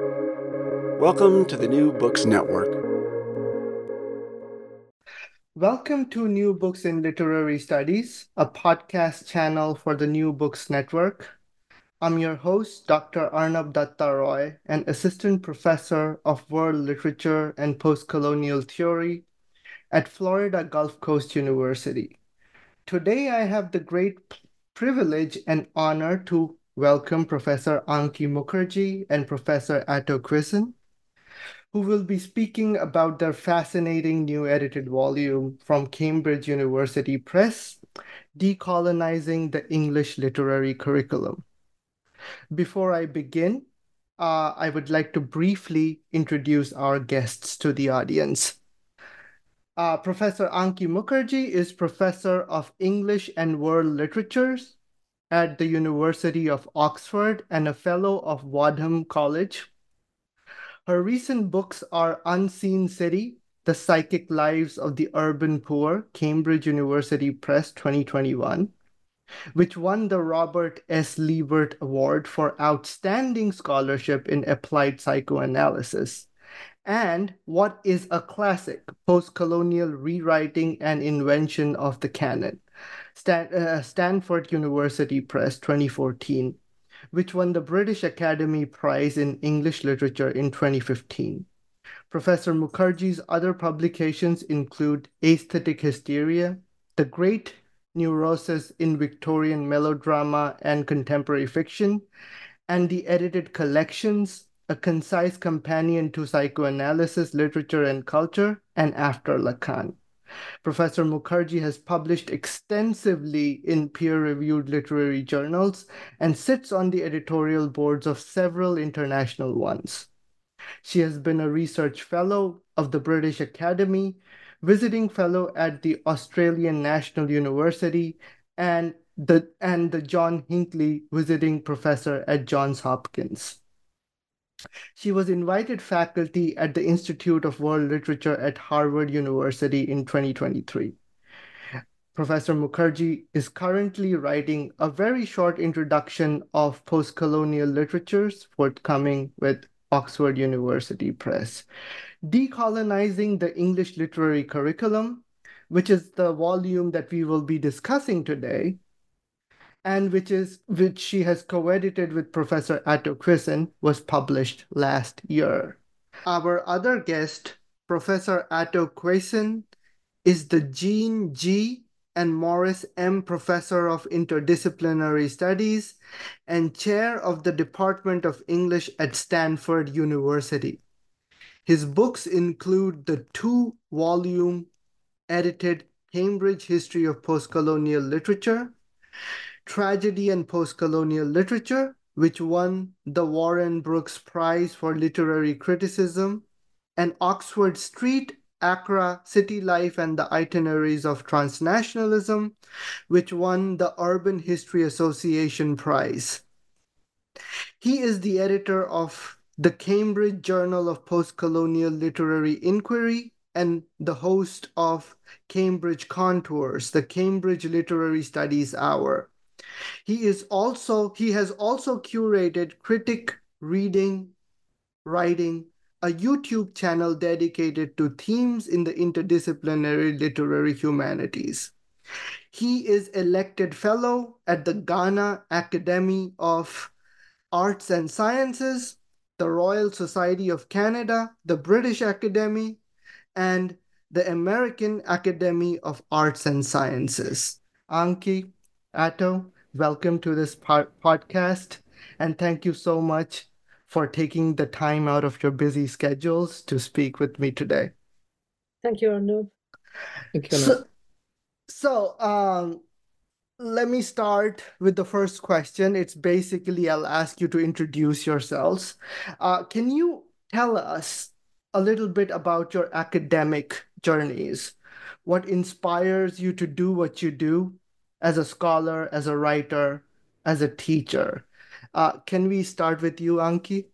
Welcome to the New Books Network. Welcome to New Books in Literary Studies, a podcast channel for the New Books Network. I'm your host, Dr. Arnab Dutta Roy, an assistant professor of world literature and postcolonial theory at Florida Gulf Coast University. Today, I have the great privilege and honor to welcome Professor Ankhi Mukherjee and Professor Ato Quayson, who will be speaking about their fascinating new edited volume from Cambridge University Press, Decolonizing the English Literary Curriculum. Before I begin, uh, I would like to briefly introduce our guests to the audience. Uh, professor Ankhi Mukherjee is Professor of English and World Literatures at the University of Oxford and a Fellow of Wadham College. Her recent books are Unseen City, The Psychic Lives of the Urban Poor, Cambridge University Press 2021, which won the Robert S. Liebert Award for Outstanding Scholarship in Applied Psychoanalysis, and What is a Classic Post-Colonial Rewriting and Invention of the Canon, Stan- uh, Stanford University Press 2014, which won the British Academy Prize in English Literature in 2015. Professor Mukherjee's other publications include Aesthetic Hysteria, The Great Neurosis in Victorian Melodrama and Contemporary Fiction, and the edited collections, A Concise Companion to Psychoanalysis, Literature, and Culture, and After Lacan. Professor Mukherjee has published extensively in peer-reviewed literary journals and sits on the editorial boards of several international ones. She has been a research fellow of the British Academy, visiting fellow at the Australian National University, and the, and the John Hinckley visiting professor at Johns Hopkins. She was invited faculty at the Institute of World Literature at Harvard University in 2023. Professor Mukherjee is currently writing a very short introduction of post-colonial literatures forthcoming with Oxford University Press. Decolonizing the English Literary Curriculum, which is the volume that we will be discussing today, and which is which she has co-edited with Professor Ato Quayson, was published last year. Our other guest, Professor Ato Quayson, is the Jean G. and Morris M. Professor of Interdisciplinary Studies and Chair of the Department of English at Stanford University. His books include the two-volume edited Cambridge History of Postcolonial Literature, Tragedy and Postcolonial Literature, which won the Warren Brooks Prize for Literary Criticism, and Oxford Street, Accra, City Life and the Itineraries of Transnationalism, which won the Urban History Association Prize. He is the editor of the Cambridge Journal of Postcolonial Literary Inquiry and the host of Cambridge Contours, the Cambridge Literary Studies Hour. He is also he has also curated critic reading, writing, a YouTube channel dedicated to themes in the interdisciplinary literary humanities. He is elected fellow at the Ghana Academy of Arts and Sciences, the Royal Society of Canada, the British Academy, and the American Academy of Arts and Sciences. Ankhi, Ato, welcome to this podcast. And thank you so much for taking the time out of your busy schedules to speak with me today. Thank you, Arnab. Thank you, Arnab. So, so um, let me start with the first question. It's basically, I'll ask you to introduce yourselves. Uh, can you tell us a little bit about your academic journeys? What inspires you to do what you do as a scholar, as a writer, as a teacher. Uh, can we start with you, Ankhi?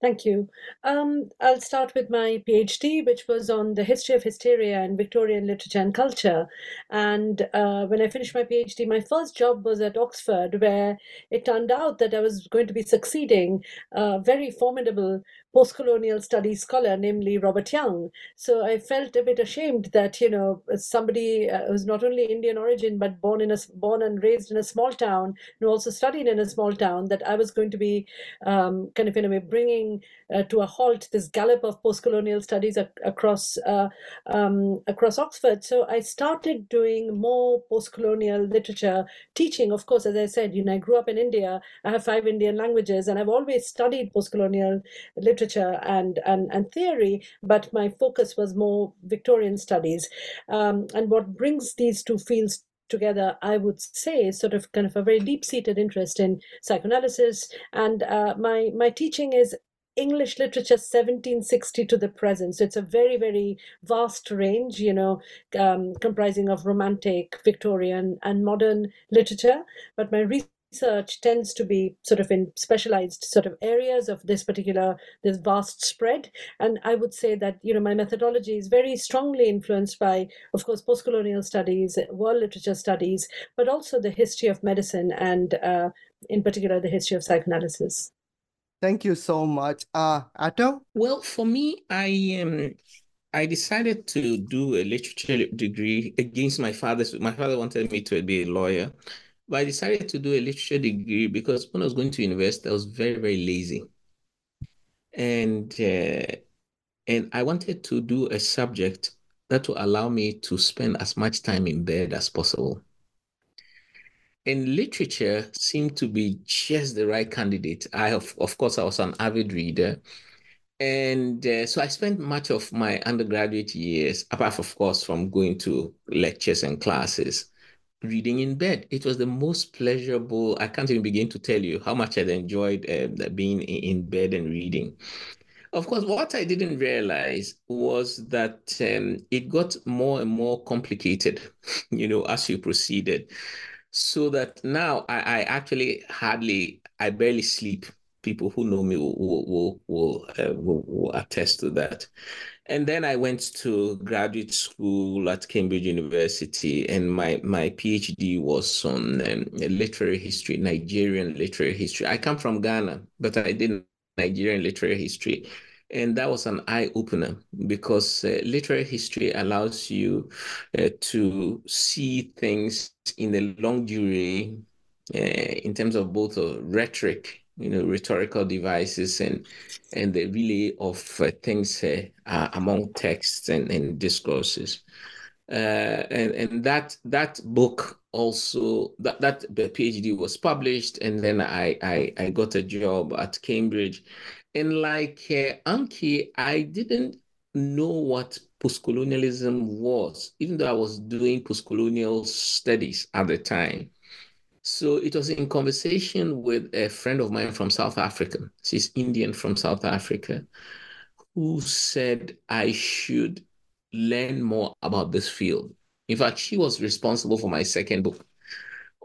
Thank you. Um, I'll start with my PhD, which was on the history of hysteria in Victorian literature and culture. And uh, when I finished my PhD, my first job was at Oxford, where it turned out that I was going to be succeeding a very formidable post-colonial studies scholar, namely Robert Young. So I felt a bit ashamed that you know somebody uh, who's not only Indian origin but born in a born and raised in a small town, and also studied in a small town, that I was going to be um, kind of in a way bringing uh, to a halt this gallop of post-colonial studies ac- across uh, um, across Oxford. So I started doing more post-colonial literature teaching. Of course, as I said, you know, I grew up in India. I have five Indian languages, and I've always studied post-colonial literature and, and, and theory, but my focus was more Victorian studies. Um, and what brings these two fields together, I would say, is sort of kind of a very deep-seated interest in psychoanalysis. And uh, my my teaching is English literature 1760 to the present. So it's a very, very vast range, you know, um, comprising of romantic, Victorian, and modern literature. But my research tends to be sort of in specialized sort of areas of this particular this vast spread and i would say that you know my methodology is very strongly influenced by of course postcolonial studies world literature studies but also the history of medicine and uh, in particular the history of psychoanalysis thank you so much uh Ato? well for me i um I decided to do a literature degree against my father's. My father wanted me to be a lawyer. But I decided to do a literature degree because when I was going to university, I was very, very lazy. And uh, and I wanted to do a subject that will allow me to spend as much time in bed as possible. And literature seemed to be just the right candidate. I, of, of course, I was an avid reader. And uh, so I spent much of my undergraduate years, apart, of course, from going to lectures and classes, reading in bed. It was the most pleasurable. I can't even begin to tell you how much I enjoyed uh, being in bed and reading. Of course, what I didn't realize was that um, it got more and more complicated, you know, as you proceeded. So that now I, I actually hardly, I barely sleep. People who know me will will will, uh, will, will attest to that. And then I went to graduate school at Cambridge University, and my, my PhD was on um, literary history, Nigerian literary history. I come from Ghana, but I did Nigerian literary history. And that was an eye opener because uh, literary history allows you uh, to see things in the longue durée uh, in terms of both of rhetoric you know, rhetorical devices and and the relay of uh, things uh, uh, among texts and, and discourses. And and that that book also that that PhD was published, and then I I, I got a job at Cambridge, and like uh, Ankhi, I didn't know what postcolonialism was, even though I was doing postcolonial studies at the time. So it was in conversation with a friend of mine from South Africa. She's Indian from South Africa, who said I should learn more about this field. In fact, she was responsible for my second book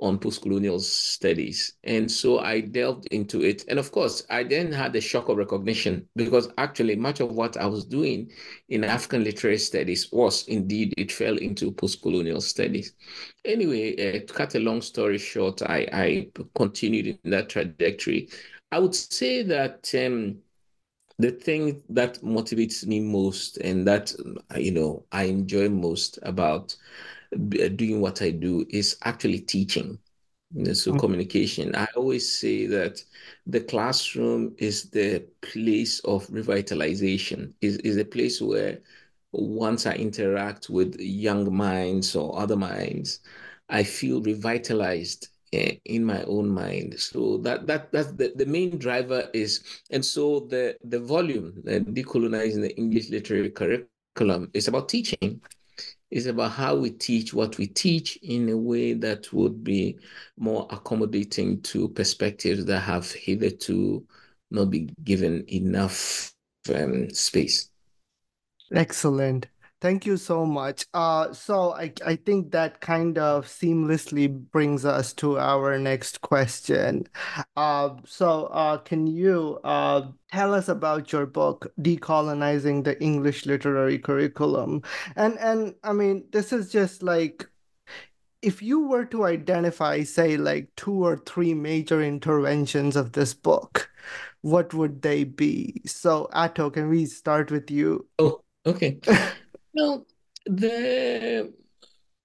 on postcolonial studies. And so I delved into it. And of course, I then had the shock of recognition because actually much of what I was doing in African literary studies was indeed, it fell into postcolonial studies. Anyway, uh, to cut a long story short, I, I continued in that trajectory. I would say that um, the thing that motivates me most and that, you know, I enjoy most about doing what I do is actually teaching. You know, so mm-hmm. communication. I always say that the classroom is the place of revitalization. is is a place where once I interact with young minds or other minds, I feel revitalized uh, in my own mind. So that that that's the, the main driver is, and so the the volume, uh, decolonizing the English literary curriculum, is about teaching is about how we teach what we teach in a way that would be more accommodating to perspectives that have hitherto not been given enough um, space. Excellent. Thank you so much. Uh, so I, I think that kind of seamlessly brings us to our next question. Uh, so uh, can you uh, tell us about your book, Decolonizing the English Literary Curriculum? And and I mean, this is just like if you were to identify, say, like two or three major interventions of this book, what would they be? So, Ato, can we start with you? Oh, okay. Well, the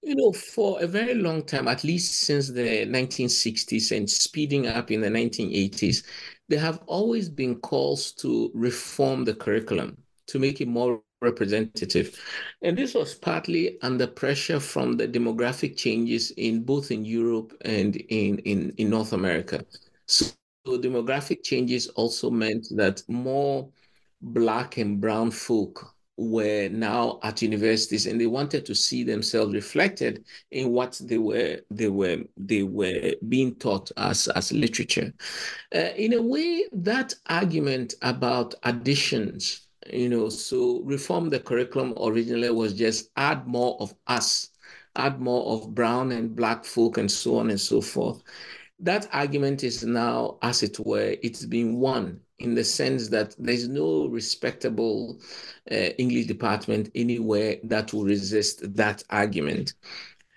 you know, for a very long time, at least since the 1960s and speeding up in the 1980s, there have always been calls to reform the curriculum to make it more representative. And this was partly under pressure from the demographic changes in both in Europe and in, in, in North America. So demographic changes also meant that more black and brown folk were now at universities and they wanted to see themselves reflected in what they were they were they were being taught as as literature. Uh, in a way that argument about additions you know so reform the curriculum originally was just add more of us add more of brown and black folk and so on and so forth. That argument is now, as it were, it's been won in the sense that there's no respectable uh, English department anywhere that will resist that argument.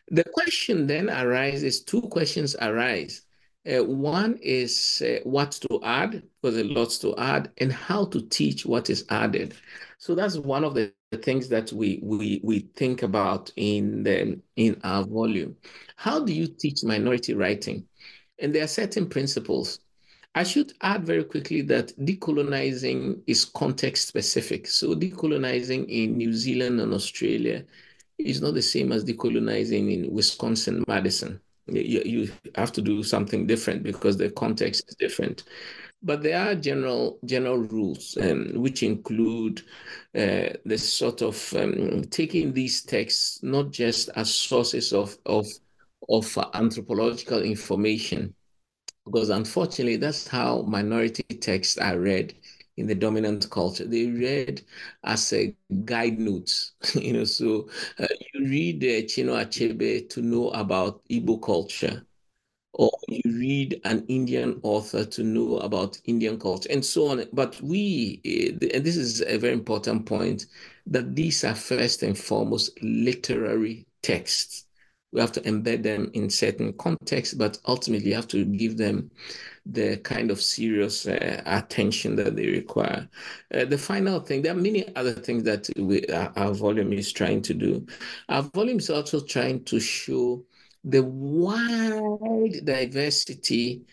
The question then arises, two questions arise. Uh, one is uh, what to add, because there's lots to add, and how to teach what is added. So that's one of the things that we we we think about in the in our volume. How do you teach minority writing? And there are certain principles. I should add very quickly that decolonizing is context specific. So decolonizing in New Zealand and Australia is not the same as decolonizing in Wisconsin, Madison. You, you have to do something different because the context is different. But there are general general rules, um, which include uh, the sort of um, taking these texts not just as sources of of of anthropological information. Because unfortunately, that's how minority texts are read in the dominant culture. They read as a guide notes, you know. So uh, you read uh, Chinua Achebe to know about Igbo culture, or you read an Indian author to know about Indian culture, and so on. But we, uh, and this is a very important point, that these are first and foremost literary texts we have to embed them in certain contexts, but ultimately you have to give them the kind of serious uh, attention that they require. Uh, the final thing, there are many other things that we, uh, our volume is trying to do. Our volume is also trying to show the wide diversity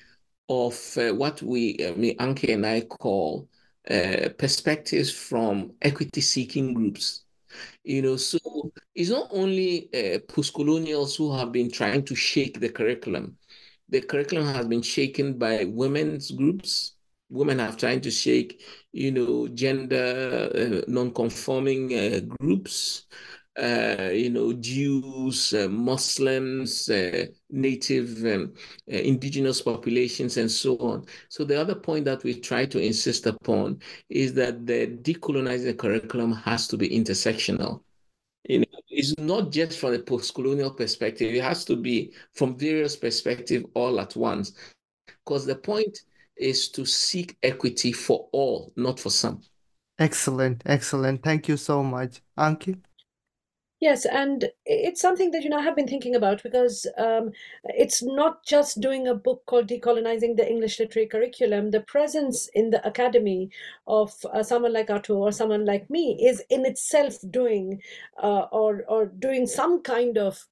of uh, what we, I mean, Ankhi and I call uh, perspectives from equity-seeking groups you know, so it's not only uh, post-colonials who have been trying to shake the curriculum. The curriculum has been shaken by women's groups. Women have tried to shake, you know, gender uh, non-conforming uh, groups. Uh, you know, Jews, uh, Muslims, uh, native um, uh, indigenous populations, and so on. So the other point that we try to insist upon is that the decolonizing curriculum has to be intersectional. You know, it's not just from a post-colonial perspective; it has to be from various perspectives all at once, because the point is to seek equity for all, not for some. Excellent, excellent. Thank you so much, Ankhi. Yes, and it's something that you know I have been thinking about because um, it's not just doing a book called Decolonizing the English Literary Curriculum. The presence in the academy of uh, someone like Ato or someone like me is in itself doing uh, or or doing some kind of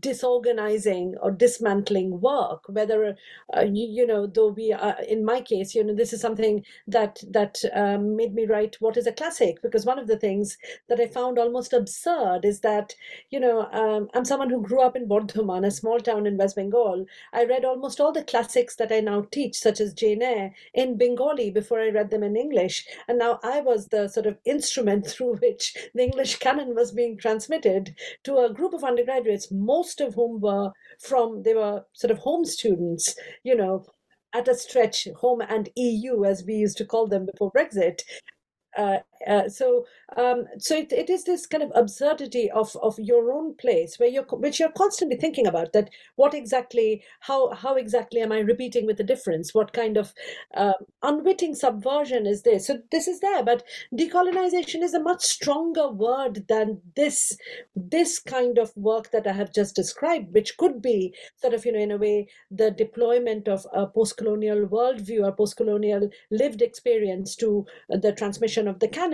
disorganizing or dismantling work whether uh, you, you, know though we are in my case you know this is something that that um, made me write what is a classic? Because one of the things that i found almost absurd is that you know um, i'm someone who grew up in burdhaman a small town in west bengal. I read almost all the classics that i now teach such as jane eyre in bengali before i read them in english. And now i was the sort of instrument through which the english canon was being transmitted to a group of undergraduates most of whom were from, they were sort of home students, you know, at a stretch, home and EU, as we used to call them before Brexit. Uh, uh, so um, so it, it is this kind of absurdity of of your own place where you're which you're constantly thinking about that what exactly how how exactly am i repeating with a difference? What kind of uh, unwitting subversion is this? So this is there but decolonization is a much stronger word than this this kind of work that i have just described which could be sort of you know in a way the deployment of a post-colonial worldview or post-colonial lived experience to the transmission of the canon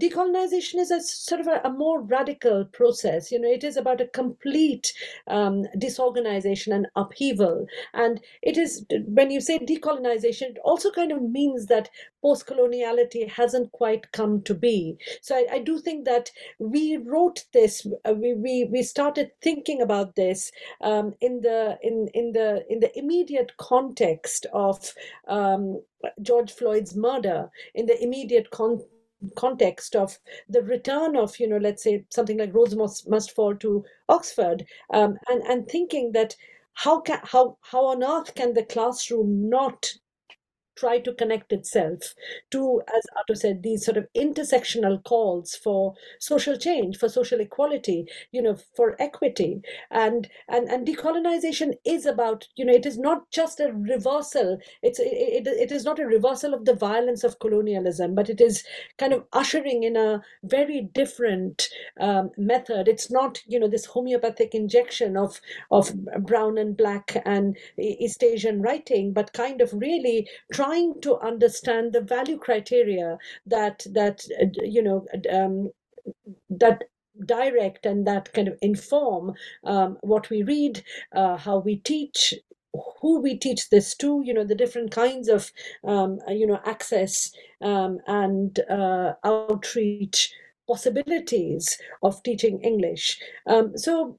decolonization is a sort of a, a more radical process. You know it is about a complete um, disorganization and upheaval. And it is when you say decolonization it also kind of means that post-coloniality hasn't quite come to be. So i, I do think that we wrote this uh, we, we we started thinking about this um, in the in in the in the immediate context of um, George Floyd's murder, in the immediate con- context of the return of you know let's say something like Rhodes must, must fall to Oxford, um, and and thinking that how can how how on earth can the classroom not try to connect itself to, as Ato said, these sort of intersectional calls for social change, for social equality, you know, for equity. And and, and decolonization is about, you know, it is not just a reversal, it's it, it, it is not a reversal of the violence of colonialism, but it is kind of ushering in a very different um, method. It's not, you know, this homeopathic injection of of brown and black and East Asian writing, but kind of really trying to understand the value criteria that that uh, you know um, that direct and that kind of inform um, what we read, uh, how we teach, who we teach this to, you know, the different kinds of, um, you know, access um, and uh, outreach possibilities of teaching English. Um, so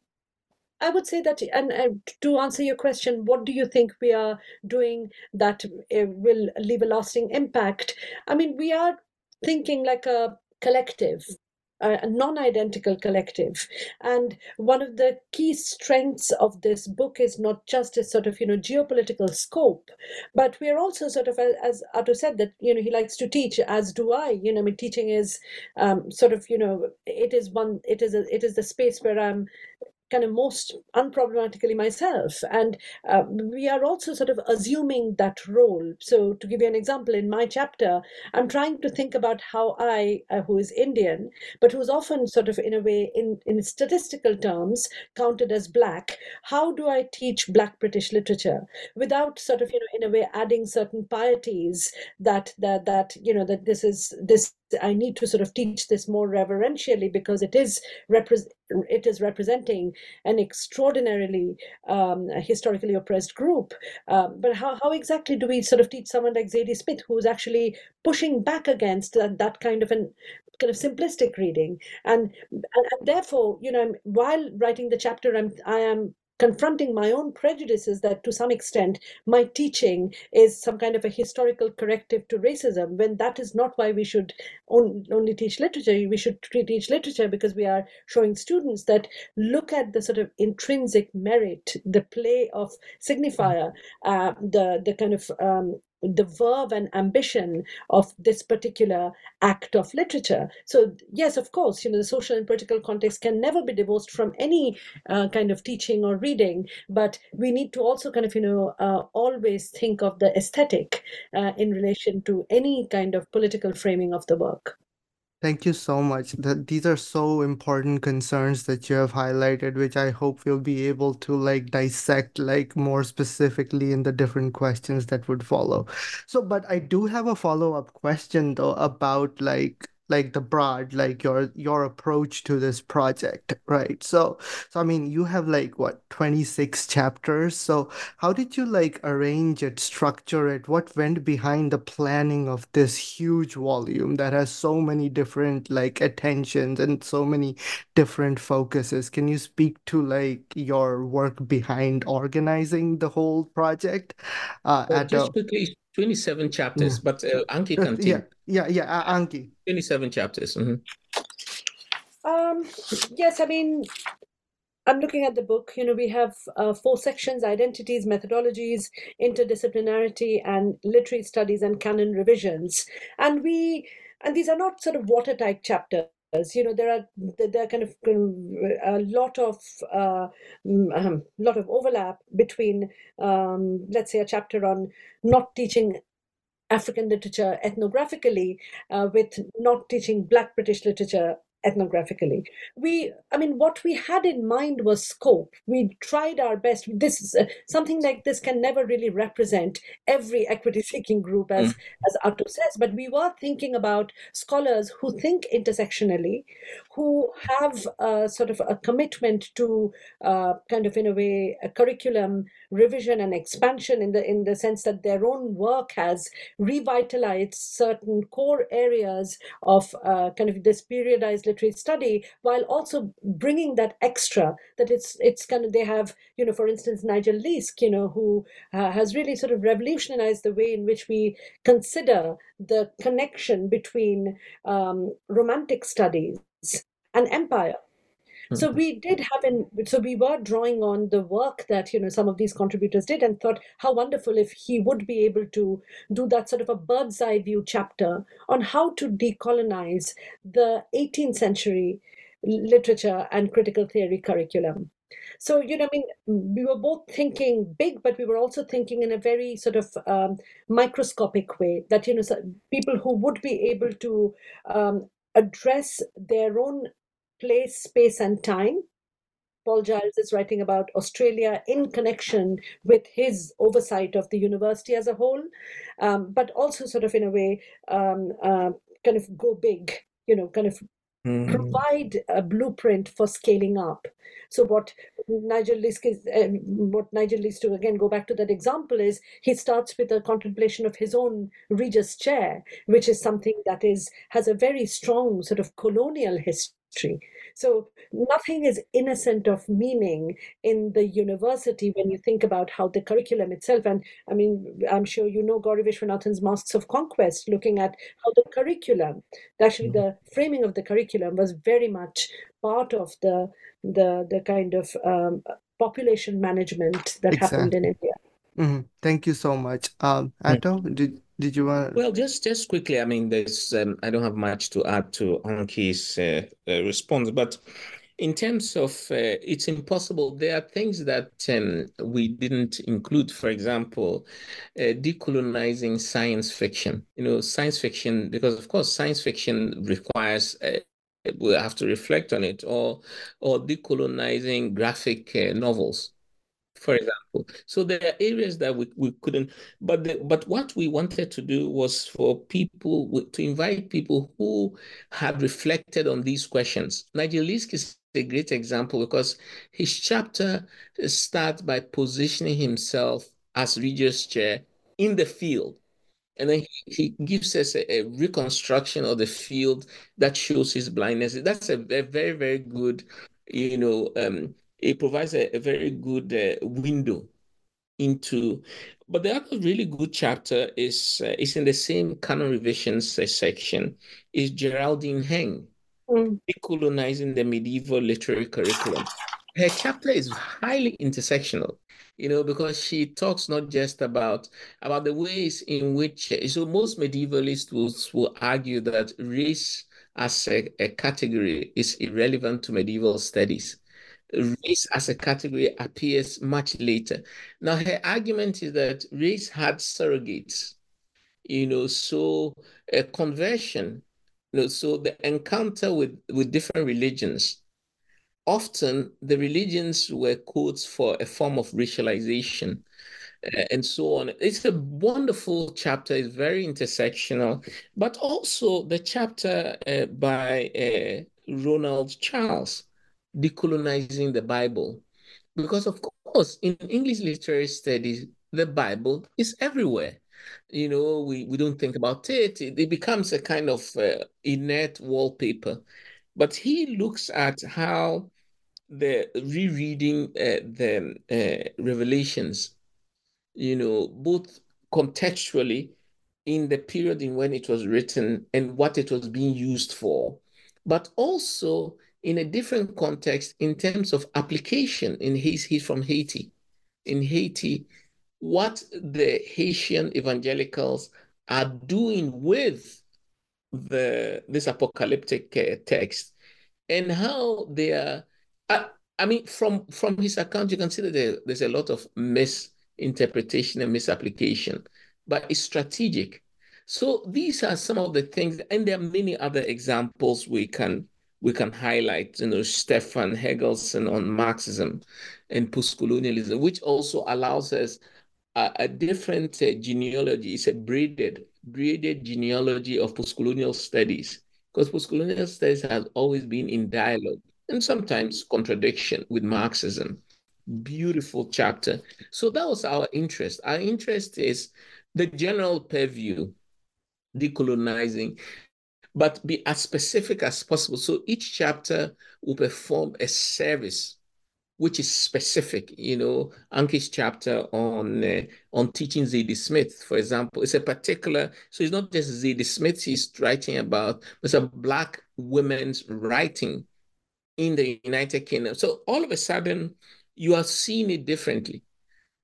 I would say that, and uh, to answer your question, what do you think we are doing that uh, will leave a lasting impact? I mean, we are thinking like a collective, a non-identical collective and one of the key strengths of this book is not just a sort of you know geopolitical scope but we are also sort of as Ato said that you know he likes to teach as do I you know I mean teaching is um, sort of you know it is one it is a, it is the space where I'm kind of most unproblematically myself. And uh, we are also sort of assuming that role. So, to give you an example, in my chapter, I'm trying to think about how I, uh, who is Indian, but who's often sort of in a way, in, in statistical terms, counted as Black, how do I teach Black British literature without sort of, you know, in a way adding certain pieties that, that, that, you know, that this is, this I need to sort of teach this more reverentially because it is repre- it is representing an extraordinarily um, historically oppressed group. Um, but how, how exactly do we sort of teach someone like Zadie Smith, who's actually pushing back against that, that kind of an kind of simplistic reading, and, and, and therefore, you know, while writing the chapter, I'm I am confronting my own prejudices that to some extent my teaching is some kind of a historical corrective to racism when that is not why we should only teach literature. We should teach literature because we are showing students that look at the sort of intrinsic merit the play of signifier uh, the the kind of um, the verve and ambition of this particular act of literature. So, yes, of course, you know, the social and political context can never be divorced from any uh, kind of teaching or reading, but we need to also kind of, you know, uh, always think of the aesthetic uh, in relation to any kind of political framing of the work. Thank you so much. That these are so important concerns that you have highlighted, which I hope we'll be able to like dissect like more specifically in the different questions that would follow. So, but I do have a follow-up question though about like like the broad like your your approach to this project right? So so i mean you have like what 26 chapters? So how did you like arrange it structure it? What went behind the planning of this huge volume that has so many different like attentions and so many different focuses? Can you speak to like your work behind organizing the whole project uh, well, just a... quickly 27 chapters, yeah. but uh, Ankhi can Yeah, yeah, yeah, uh, Ankhi. 27 chapters. Mm-hmm. Um, yes, I mean, I'm looking at the book. You know, we have uh, four sections identities, methodologies, interdisciplinarity, and literary studies and canon revisions. And we and these are not sort of watertight chapters you know there are there are kind of a lot of uh, um, lot of overlap between um, let's say a chapter on not teaching African literature ethnographically uh, with not teaching Black British literature ethnographically. We, I mean, what we had in mind was scope. We tried our best. This is uh, something like this can never really represent every equity-seeking group, as mm. as Ato says. But we were thinking about scholars who think intersectionally, who have a, sort of a commitment to uh, kind of, in a way, a curriculum revision and expansion in the in the sense that their own work has revitalized certain core areas of uh, kind of this periodized literary study while also bringing that extra that it's it's kind of they have you know for instance Nigel Leask you know who uh, has really sort of revolutionized the way in which we consider the connection between um, romantic studies and empire so mm-hmm. we did have an so we were drawing on the work that you know some of these contributors did and thought how wonderful if he would be able to do that sort of a bird's eye view chapter on how to decolonize the 18th century literature and critical theory curriculum so you know i mean we were both thinking big but we were also thinking in a very sort of um, microscopic way that you know people who would be able to um, address their own place, space, and time. Paul Giles is writing about Australia in connection with his oversight of the university as a whole, um, but also sort of in a way um, uh, kind of go big, you know, kind of mm. provide a blueprint for scaling up. So what Nigel Leask is, uh, what Nigel Leask to again go back to that example is he starts with a contemplation of his own Regius chair, which is something that is has a very strong sort of colonial history. So nothing is innocent of meaning in the university when you think about how the curriculum itself, and I mean, I'm sure you know Gauri Viswanathan's Masks of Conquest, looking at how the curriculum, actually mm-hmm. the framing of the curriculum was very much part of the the the kind of um, population management that exactly. happened in India. Mm-hmm. Thank you so much. Um, Ato, did did you want? Well, just just quickly. I mean, there's um, I don't have much to add to Ankhi's uh, uh, response, but in terms of uh, it's impossible. There are things that um, we didn't include. For example, uh, decolonizing science fiction. You know, science fiction because of course science fiction requires. Uh, we have to reflect on it, or or decolonizing graphic uh, novels for example. So there are areas that we, we couldn't, but the, but what we wanted to do was for people to invite people who had reflected on these questions. Nigel Leask is a great example because his chapter starts by positioning himself as Regius Chair in the field. And then he, he gives us a, a, reconstruction of the field that shows his blindness. That's a, a very, very good, you know, um, it provides a, a very good uh, window into but the other really good chapter is uh, is in the same canon revisions uh, section is geraldine heng mm. decolonizing the medieval literary curriculum her chapter is highly intersectional you know because she talks not just about about the ways in which so most medievalists will, will argue that race as a, a category is irrelevant to medieval studies race as a category appears much later. Now, her argument is that race had surrogates, you know, so a conversion, you know, so the encounter with, with different religions, often the religions were codes for a form of racialization. Uh, and so on. It's a wonderful chapter. It's very intersectional, but also the chapter uh, by uh, Ronald Charles, decolonizing the Bible. Because, of course, in English literary studies, the Bible is everywhere. You know, we, we don't think about it. It, it becomes a kind of uh, inert wallpaper. But he looks at how the rereading uh, the uh, revelations, you know, both contextually in the period in when it was written and what it was being used for, but also in a different context in terms of application in his he's from Haiti. In Haiti, what the Haitian evangelicals are doing with the this apocalyptic uh, text and how they are. I, I mean, from from his account, you can see that there, there's a lot of misinterpretation and misapplication, but it's strategic. So these are some of the things, and there are many other examples we can we can highlight. You know, Stefan Helgesson on Marxism and postcolonialism, which also allows us a, a different uh, genealogy. It's a braided braided genealogy of postcolonial studies, because postcolonial studies has always been in dialogue and sometimes contradiction with Marxism. Beautiful chapter. So that was our interest. Our interest is the general purview decolonizing, but be as specific as possible. So each chapter will perform a service which is specific. You know, Ankhi's chapter on uh, on teaching Zadie Smith, for example, it's a particular. So it's not just Zadie Smith he's writing about. It's a black women's writing in the United Kingdom. So all of a sudden, you are seeing it differently.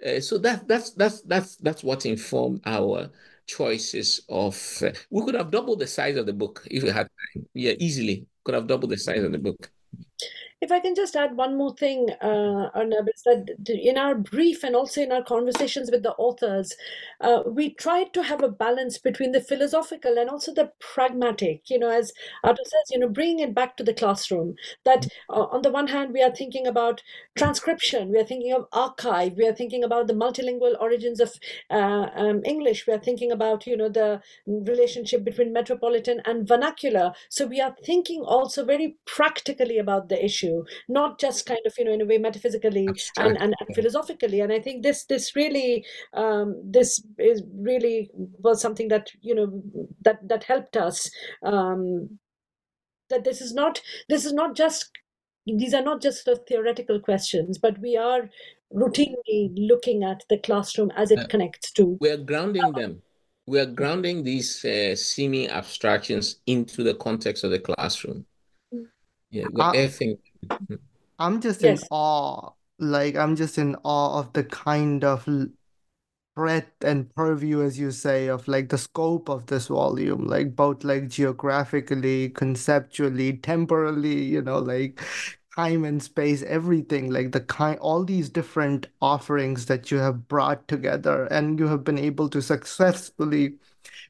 Uh, so that that's that's that's that's what informed our choices of uh, we could have doubled the size of the book if we had time. Yeah easily. Could have doubled the size of the book if I can just add one more thing, uh, Arnab, that in our brief and also in our conversations with the authors, uh, we tried to have a balance between the philosophical and also the pragmatic. You know, as Arthur says, you know, bringing it back to the classroom. That uh, on the one hand, we are thinking about transcription, we are thinking of archive, we are thinking about the multilingual origins of uh, um, English, we are thinking about you know the relationship between metropolitan and vernacular. So we are thinking also very practically about the issue not just kind of you know in a way metaphysically and, and, and, philosophically and i think this this really um, this is really was something that you know that that helped us um, that this is not this is not just these are not just sort of theoretical questions but we are routinely looking at the classroom as it yeah. connects to we're grounding them we are grounding these uh, seeming abstractions into the context of the classroom mm. yeah I, think I'm just in awe. Like, I'm just in awe of the kind of breadth and purview, as you say, of like the scope of this volume, like both like geographically, conceptually, temporally, you know, like time and space, everything, like the kind, all these different offerings that you have brought together, and you have been able to successfully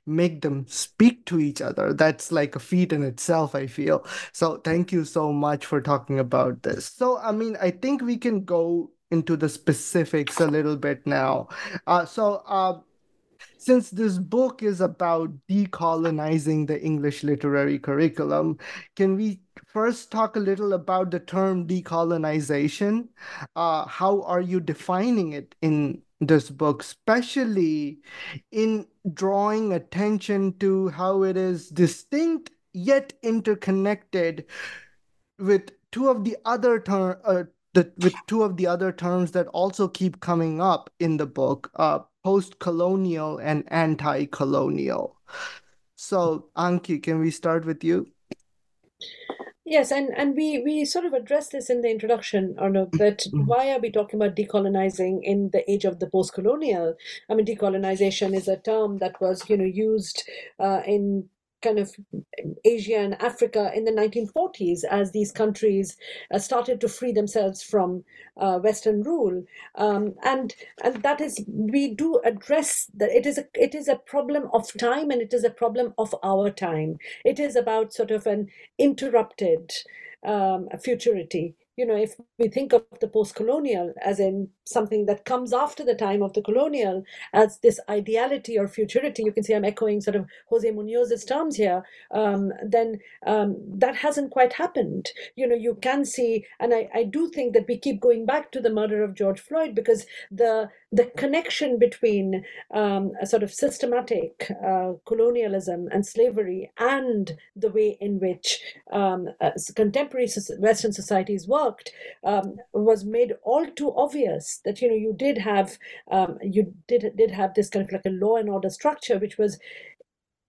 make them speak to each other. That's like a feat in itself, I feel. So thank you so much for talking about this. So, I mean, I think we can go into the specifics a little bit now. Uh, so, uh, since this book is about decolonizing the English literary curriculum, can we first talk a little about the term decolonization? Uh, how are you defining it in this book, especially in drawing attention to how it is distinct yet interconnected with two of the other term uh, the, with two of the other terms that also keep coming up in the book uh, post-colonial and anti-colonial. So ankhi can we start with you Yes, and, and we, we sort of addressed this in the introduction, Arnab, that mm-hmm. why are we talking about decolonizing in the age of the post-colonial? I mean, decolonization is a term that was, you know, used uh, in kind of Asia and Africa in the 1940s as these countries uh, started to free themselves from uh, Western rule, um, and and that is we do address that it is a it is a problem of time and it is a problem of our time. It is about sort of an interrupted um, futurity you know, if we think of the post colonial as in something that comes after the time of the colonial as this ideality or futurity, you can see I'm echoing sort of Jose Munoz's terms here, um, then um, that hasn't quite happened. You know, you can see, and I, I do think that we keep going back to the murder of George Floyd because the the connection between um, a sort of systematic uh, colonialism and slavery and the way in which um, uh, contemporary Western societies worked um, was made all too obvious that you know you did have um, you did did have this kind of like a law and order structure which was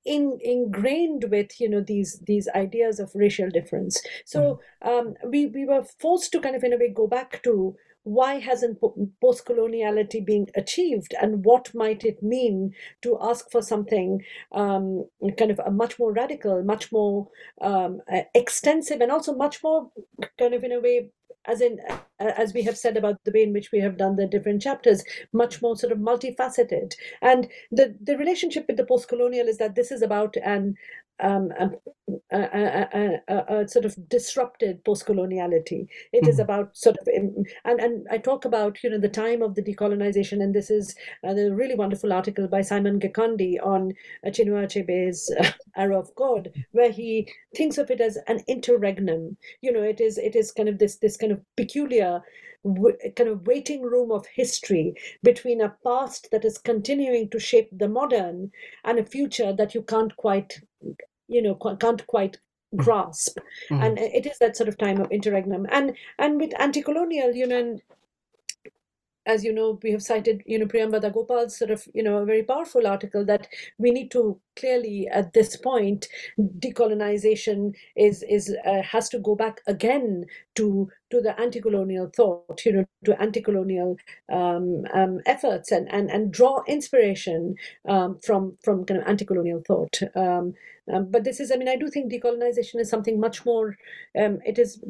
in, ingrained with you know these these ideas of racial difference so mm. um, we we were forced to kind of in a way go back to why hasn't post coloniality been achieved and what might it mean to ask for something um, kind of a much more radical, much more um, extensive, and also much more kind of in a way as in as we have said about the way in which we have done the different chapters much more sort of multifaceted. And the the relationship with the post-colonial is that this is about an um, a, a, a, a, sort of disrupted post-coloniality. It mm. is about sort of, and and I talk about you know the time of the decolonization, and this is a really wonderful article by Simon Gikandi on Chinua Achebe's uh, Arrow of God, where he thinks of it as an interregnum. You know, it is it is kind of this this kind of peculiar kind of waiting room of history between a past that is continuing to shape the modern and a future that you can't quite you know can't quite grasp. Mm-hmm. and it is that sort of time of interregnum. And and with anti-colonial you know as you know, we have cited, you know, Priyambada Gopal's sort of, you know, a very powerful article that we need to clearly, at this point, decolonization is is uh, has to go back again to to the anti-colonial thought, you know, to anti-colonial um, um, efforts and, and and draw inspiration um, from from kind of anti-colonial thought. Um, um, but this is, I mean, I do think decolonization is something much more. Um, it is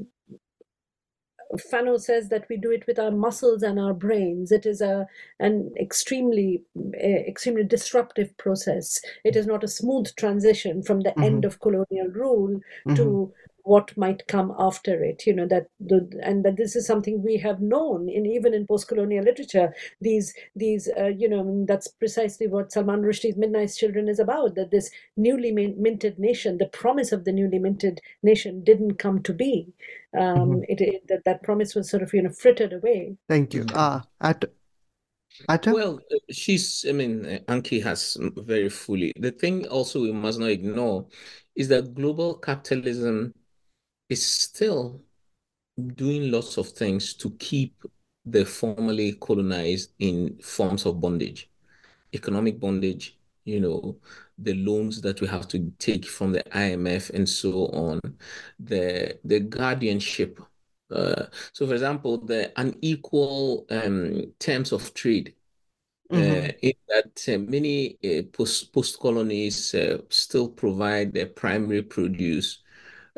Fanon says that we do it with our muscles and our brains. It is a an extremely extremely disruptive process. It is not a smooth transition from the mm-hmm. end of colonial rule mm-hmm. to what might come after it you know that the, and that this is something we have known in even in post-colonial literature these these uh, you know that's precisely what salman rushdie's midnight children is about that this newly minted nation the promise of the newly minted nation didn't come to be. Um mm-hmm. it, it, that, that promise was sort of you know frittered away. Thank you. Uh at well, uh, she's, I mean, Ankhi has very fully. The thing also we must not ignore is that global capitalism is still doing lots of things to keep the formerly colonized in forms of bondage, economic bondage, you know, the loans that we have to take from the IMF and so on, the the guardianship. Uh, so, for example, the unequal um, terms of trade. Uh, mm-hmm. Uh, in that uh, many uh, post post colonies uh, still provide their primary produce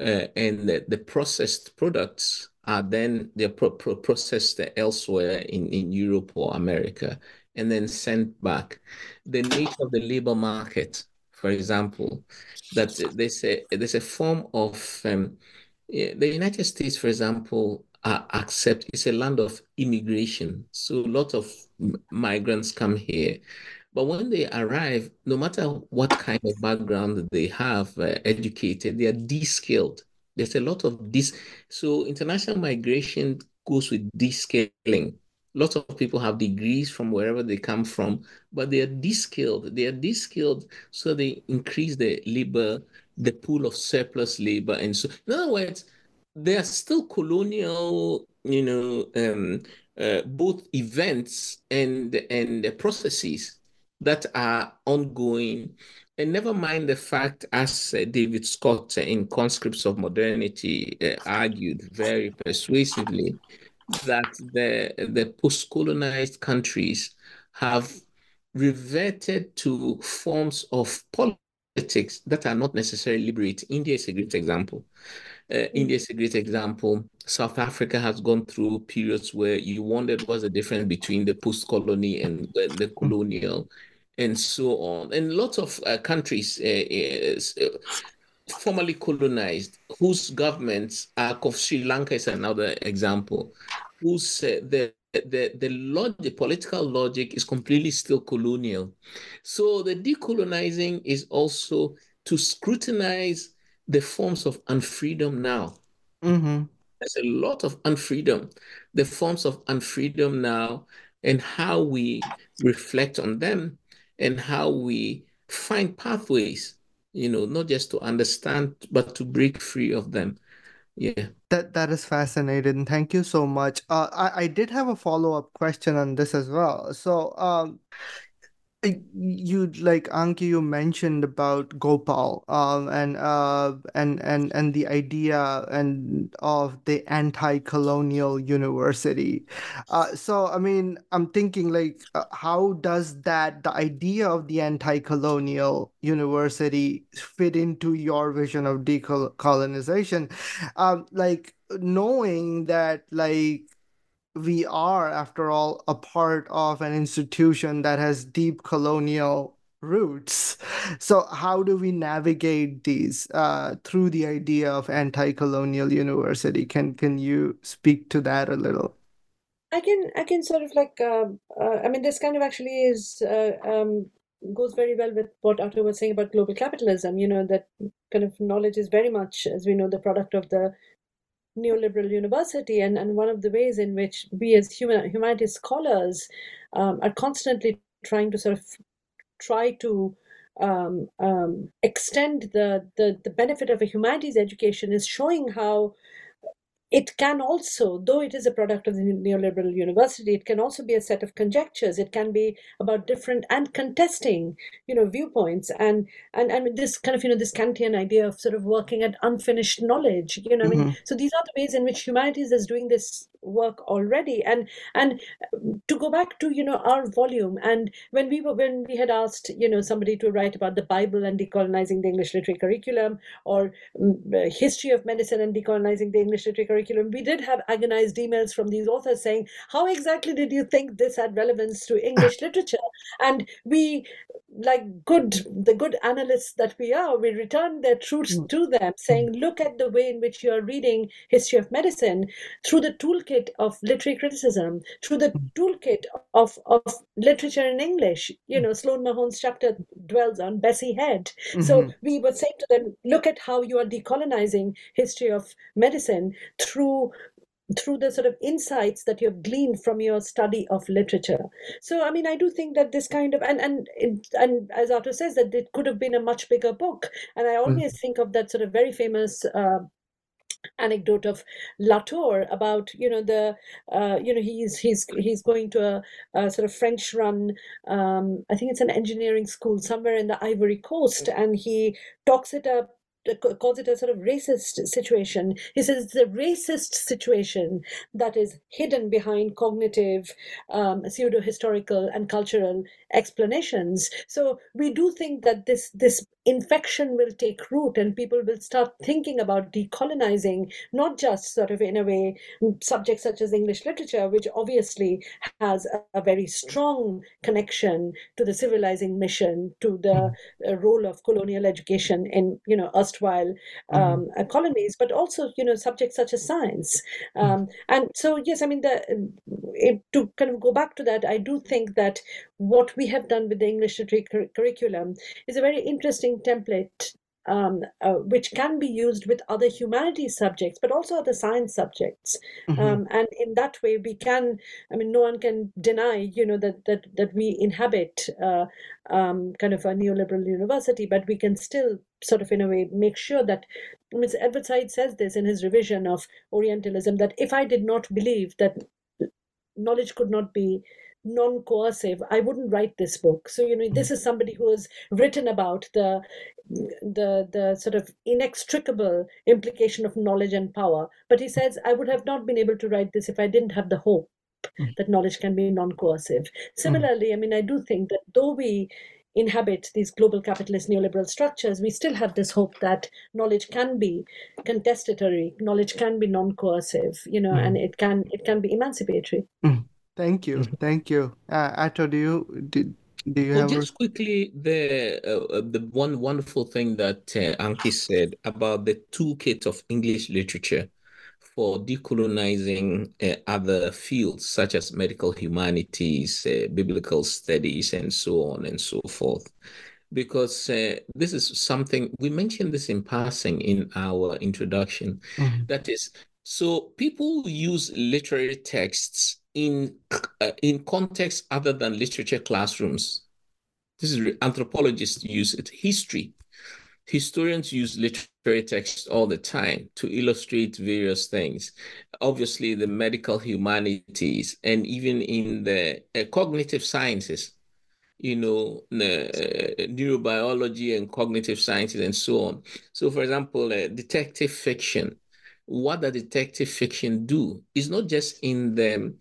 uh, and the, the, processed products are then they're pro pro processed elsewhere in, in Europe or America and then sent back. The nature of the labor market, for example, that there's a there's a form of um, the United States, for example, uh, accept it's a land of immigration. So a lot of migrants come here but when they arrive, no matter what kind of background they have, uh, educated, they are de-skilled. There's a lot of this. So international migration goes with de-skilling. Lots of people have degrees from wherever they come from, but they are de-skilled. They are de-skilled, so they increase the labor, the pool of surplus labor, and so. In other words, they are still colonial, you know, um, uh, both events and and the processes that are ongoing. And never mind the fact, as uh, David Scott uh, in Conscripts of Modernity uh, argued very persuasively, that the, the post colonized countries have reverted to forms of politics that are not necessarily liberating. India is a great example. Uh, India is a great example. South Africa has gone through periods where you wondered what's the difference between the post colony and the, the colonial and so on. And lots of uh, countries uh, uh, formerly colonized, whose governments are, Sri Lanka is another example, whose uh, the the the, log- the political logic is completely still colonial. So the decolonizing is also to scrutinize the forms of unfreedom now. Mm-hmm. There's a lot of unfreedom, the forms of unfreedom now, and how we reflect on them and how we find pathways, you know, not just to understand, but to break free of them. Yeah. That that is fascinating. Thank you so much. Uh, I, I did have a follow-up question on this as well. So um you like Ankhi, you mentioned about Gopal, um, and uh, and and and the idea and of the anti-colonial university. Uh, so I mean, I'm thinking like, uh, how does that the idea of the anti-colonial university fit into your vision of decolonization? Um, like knowing that like we are, after all, a part of an institution that has deep colonial roots. So, how do we navigate these uh, through the idea of anti-colonial university? Can can you speak to that a little? I can I can sort of like uh, uh, I mean this kind of actually is uh, um, goes very well with what Ato was saying about global capitalism. You know that kind of knowledge is very much, as we know, the product of the neoliberal university and, and one of the ways in which we as human humanities scholars um, are constantly trying to sort of try to um, um, extend the, the the benefit of a humanities education is showing how it can also, though it is a product of the neoliberal university, it can also be a set of conjectures. It can be about different and contesting, you know, viewpoints and and and this kind of you know this Kantian idea of sort of working at unfinished knowledge. You know, mm-hmm. I mean, mm-hmm. so these are the ways in which humanities is doing this work already. And and to go back to you know our volume and when we were when we had asked you know somebody to write about the bible and decolonizing the english literary curriculum or um, history of medicine and decolonizing the english literary curriculum we did have agonized emails from these authors saying how exactly did you think this had relevance to english literature? And we like good the good analysts that we are we return their truths mm. to them saying look at the way in which you are reading history of medicine through the toolkit of literary criticism through the mm. toolkit of, of literature in english you know sloan mahone's chapter dwells on bessie head mm-hmm. so we were saying to them look at how you are decolonizing history of medicine through through the sort of insights that you've gleaned from your study of literature. So i mean i do think that this kind of and and and as Ato says that it could have been a much bigger book. And i always mm. think of that sort of very famous uh, anecdote of Latour about you know the uh, you know he's he's he's going to a, a sort of French run um, I think it's an engineering school somewhere in the Ivory Coast. And he talks it up calls it a sort of racist situation. He says it's a racist situation that is hidden behind cognitive, um, pseudo historical, and cultural explanations. So we do think that this this infection will take root and people will start thinking about decolonizing not just sort of in a way subjects such as english literature which obviously has a, a very strong connection to the civilizing mission to the mm-hmm. uh, role of colonial education in you know erstwhile mm-hmm. um, mm-hmm. colonies but also you know subjects such as science mm-hmm. um, and so yes i mean the it, to kind of go back to that i do think that what we have done with the english literature cur- curriculum is a very interesting template um, uh, which can be used with other humanities subjects, but also other science subjects. Mm-hmm. Um, and in that way, we can. I mean, no one can deny, you know, that that that we inhabit uh, um, kind of a neoliberal university, but we can still sort of, in a way, make sure that. I mean, Edward Said says this in his revision of Orientalism that if I did not believe that knowledge could not be non-coercive i wouldn't write this book so you know this is somebody who has written about the the the sort of inextricable implication of knowledge and power but he says i would have not been able to write this if i didn't have the hope mm. that knowledge can be non-coercive similarly i mean i do think that though we inhabit these global capitalist neoliberal structures, we still have this hope that knowledge can be contestatory, knowledge can be non-coercive, you know, mm. and it can it can be emancipatory. Mm. Thank you. Mm-hmm. Thank you. Uh, Ato, do you do, do you Well, have just quickly, the uh, uh, the one wonderful thing that uh, Ankhi said about the toolkit of English literature for decolonizing uh, other fields such as medical humanities, uh, biblical studies, and so on and so forth. Because uh, this is something we mentioned this in passing in our introduction. Mhm. That is, so people use literary texts in uh, in context other than literature classrooms. This is anthropologists use it. History, historians use literary texts all the time to illustrate various things. Obviously, the medical humanities and even in the uh, cognitive sciences. you know, uh, neurobiology and cognitive sciences and so on. So, for example, uh, detective fiction. What the detective fiction do? is not just in the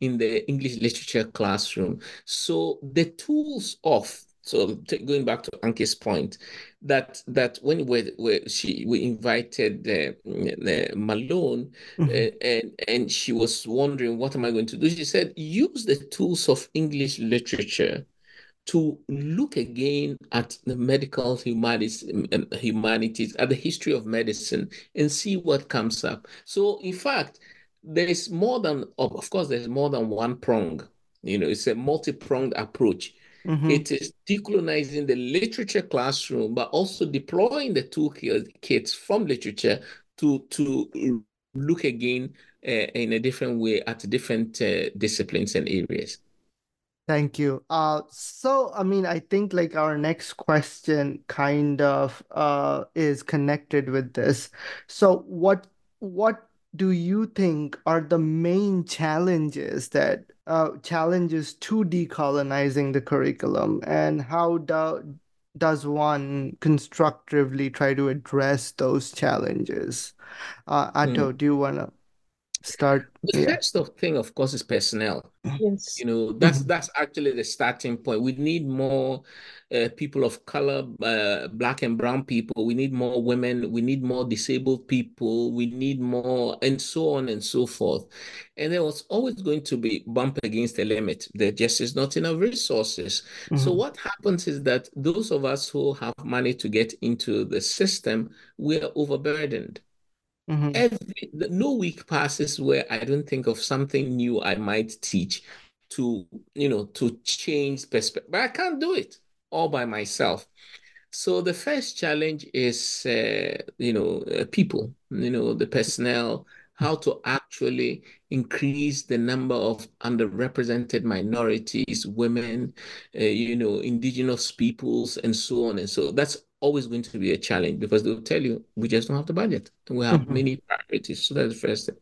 in the English literature classroom. So the tools of so going back to Ankhi's point, that that when we, we she we invited the, uh, Mahone mm-hmm. uh, and and she was wondering what am I going to do? She said use the tools of English literature to look again at the medical humanities, um, humanities, at the history of medicine, and see what comes up. So, in fact, there is more than, of course, there's more than one prong. You know, it's a multi-pronged approach. Mm-hmm. It is decolonizing the literature classroom, but also deploying the toolkits from literature to to look again uh, in a different way at different uh, disciplines and areas. Thank you. Uh, so I mean, I think like our next question kind of uh is connected with this. So what what do you think are the main challenges that uh, challenges to decolonizing the curriculum and how do, does one constructively try to address those challenges? Uh, Ato, mm. do you want to start? The yeah. first of thing, of course, is personnel. Yes. You know, that's mm-hmm. that's actually the starting point. We need more uh, people of color, uh, black and brown people. We need more women. We need more disabled people. We need more, and so on and so forth. And there was always going to be bump against the limit. There just is not enough resources. Mm-hmm. So what happens is that those of us who have money to get into the system, we are overburdened. Mm-hmm. Every no week passes where I don't think of something new I might teach to you know to change perspective, but I can't do it all by myself. So the first challenge is, uh, you know, uh, people, you know, the personnel, how to actually increase the number of underrepresented minorities, women, uh, you know, indigenous peoples, and so on and so. That's always going to be a challenge because they'll tell you we just don't have the budget and we have mm-hmm. many priorities. So that's the first thing.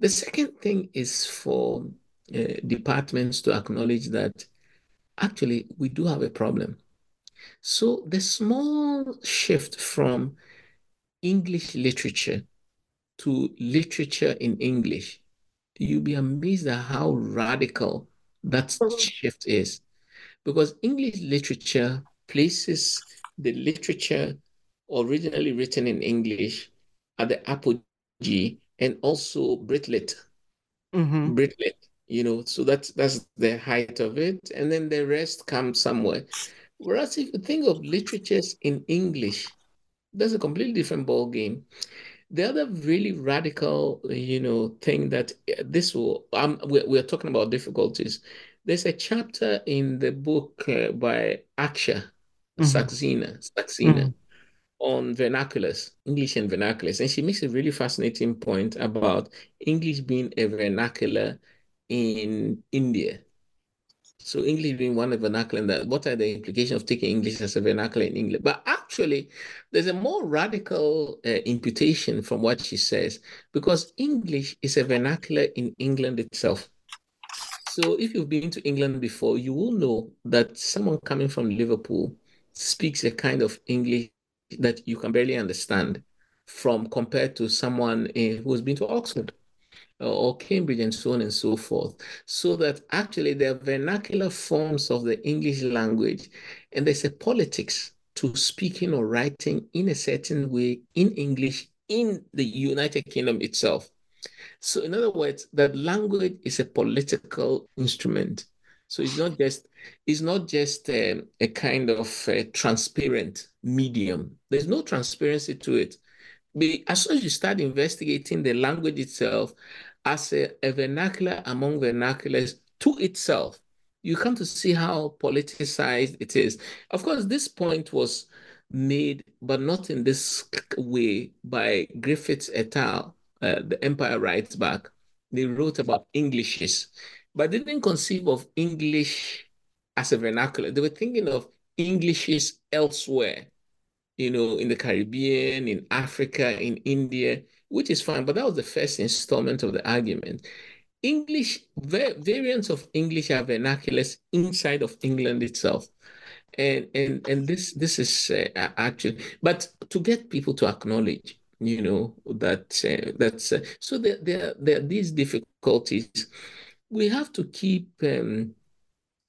The second thing is for uh, departments to acknowledge that actually we do have a problem. So the small shift from English literature to literature in English, you'll be amazed at how radical that mm-hmm. shift is. Because English literature places the literature originally written in English at the apogee and also Britlit. Mm-hmm. Britlit you know so that's that's the height of it. And then the rest comes somewhere. Whereas if you think of literatures in english that's a completely different ball game the other really radical you know thing that uh, this will um, we're, we're talking about difficulties. There's a chapter in the book uh, by akshya mm-hmm. saxena saxena mm-hmm on vernaculars, English and vernaculars. And she makes a really fascinating point about English being a vernacular in India. So English being one of vernacular, and that what are the implications of taking English as a vernacular in England? But actually, there's a more radical uh, imputation from what she says, because English is a vernacular in England itself. So if you've been to England before, you will know that someone coming from Liverpool speaks a kind of English that you can barely understand from compared to someone uh, who has been to Oxford or Cambridge and so on and so forth. So that actually there are vernacular forms of the English language, and there's a politics to speaking or writing in a certain way in English in the United Kingdom itself. So, in other words, that language is a political instrument. So it's not just it's not just a, um, a kind of a transparent medium. There's no transparency to it But as soon as you start investigating the language itself as a, a vernacular among vernaculars to itself, you come to see how politicized it is. Of course, this point was made, but not in this way, by Griffiths et al. Uh, the Empire Writes Back. They wrote about Englishes, but didn't conceive of English as a vernacular. They were thinking of Englishes elsewhere you know, in the Caribbean, in Africa, in India, which is fine. But that was the first installment of the argument. English variants of English are vernaculars inside of England itself. And and and this this is uh, actually, but to get people to acknowledge, you know, that uh, that's uh, so there, there there are these difficulties. We have to keep um,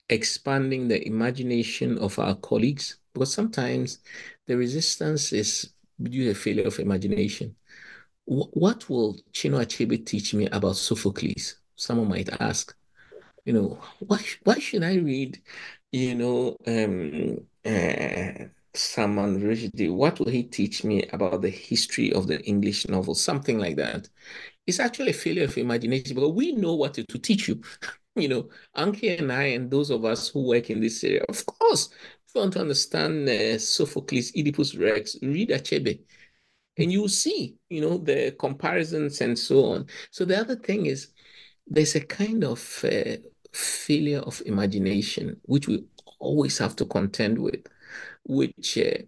expanding the imagination of our colleagues because sometimes the resistance is due to failure of imagination. what will Chinua Achebe teach me about Sophocles? Someone might ask. You know, why why should I read, you know, um, uh, Salman Rushdie? What will he teach me about the history of the English novel? Something like that. It's actually a failure of imagination because we know what to, teach you. you know, Ankhi and I and those of us who work in this area, of course, if you want to understand uh, Sophocles, Oedipus Rex, read Achebe. And you see, you know, the comparisons and so on. So the other thing is there's a kind of uh, failure of imagination, which we always have to contend with, which uh,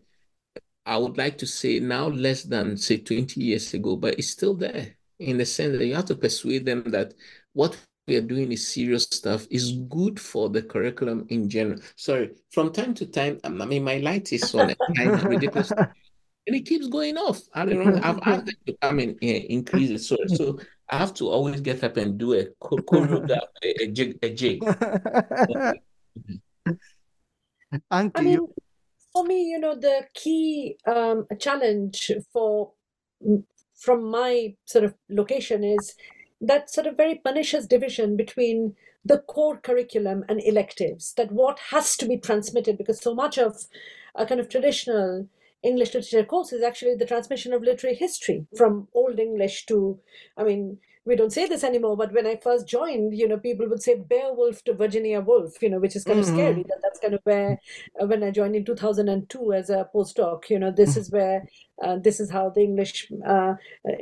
I would like to say now less than, say, 20 years ago, but it's still there in the sense that you have to persuade them that what we are doing is serious stuff is good for the curriculum in general. Sorry, from time to time, I mean, my light is on, kind ridiculous, and it keeps going off. I don't know. I've asked them to come and uh, increase it. So, so I have to always get up and do a choreograph, a, a jig, a jig. I mean, for me, you know, the key um, challenge for from my sort of location is that sort of very pernicious division between the core curriculum and electives, that what has to be transmitted, because so much of a kind of traditional English literature course is actually the transmission of literary history from Old English to, I mean, we don't say this anymore, but when I first joined, you know, people would say Beowulf to Virginia Woolf, you know, which is kind mm-hmm. of scary. That that's kind of where, uh, when I joined in 2002 as a postdoc, you know, this mm-hmm. is where uh, this is how the English uh,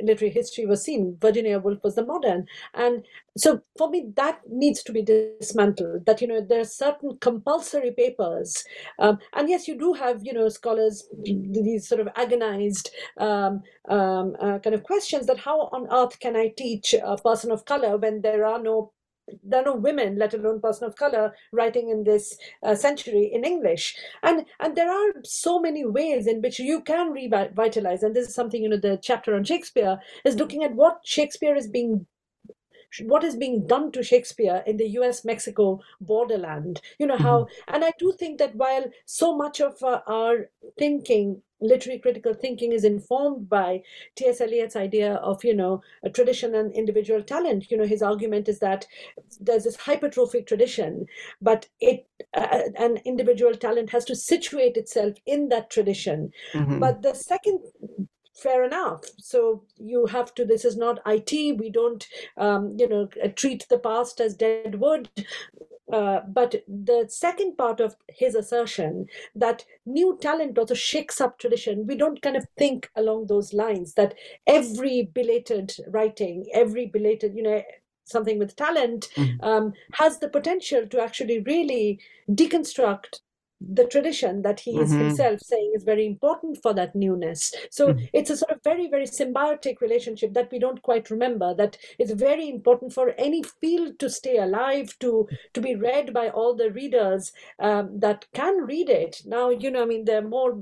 literary history was seen. Virginia Woolf was the modern. And so for me, that needs to be dismantled, that, you know, there are certain compulsory papers. Um, and yes, you do have, you know, scholars, these sort of agonized um, um, uh, kind of questions that how on earth can I teach a person of color when there are no there are no women, let alone person of color, writing in this uh, century in English. And and there are so many ways in which you can revitalize. And this is something you know the chapter on Shakespeare is looking at what Shakespeare is being what is being done to Shakespeare in the US Mexico borderland. You know, how, mm-hmm. and I do think that while so much of uh, our thinking literary critical thinking is informed by T.S. Eliot's idea of, you know, a tradition and individual talent. You know, his argument is that there's this hypertrophic tradition, but it uh, an individual talent has to situate itself in that tradition. Mm-hmm. But the second fair enough so you have to this is not it we don't um, you know treat the past as dead wood uh, but the second part of his assertion that new talent also shakes up tradition, we don't kind of think along those lines that every belated writing, every belated, you know, something with talent mm-hmm. um, has the potential to actually really deconstruct the tradition that he is mm-hmm. himself saying is very important for that newness. So mm-hmm. it's a sort of very, very symbiotic relationship that we don't quite remember. That it's very important for any field to stay alive, to to be read by all the readers um, that can read it. Now, you know, I mean, there are more.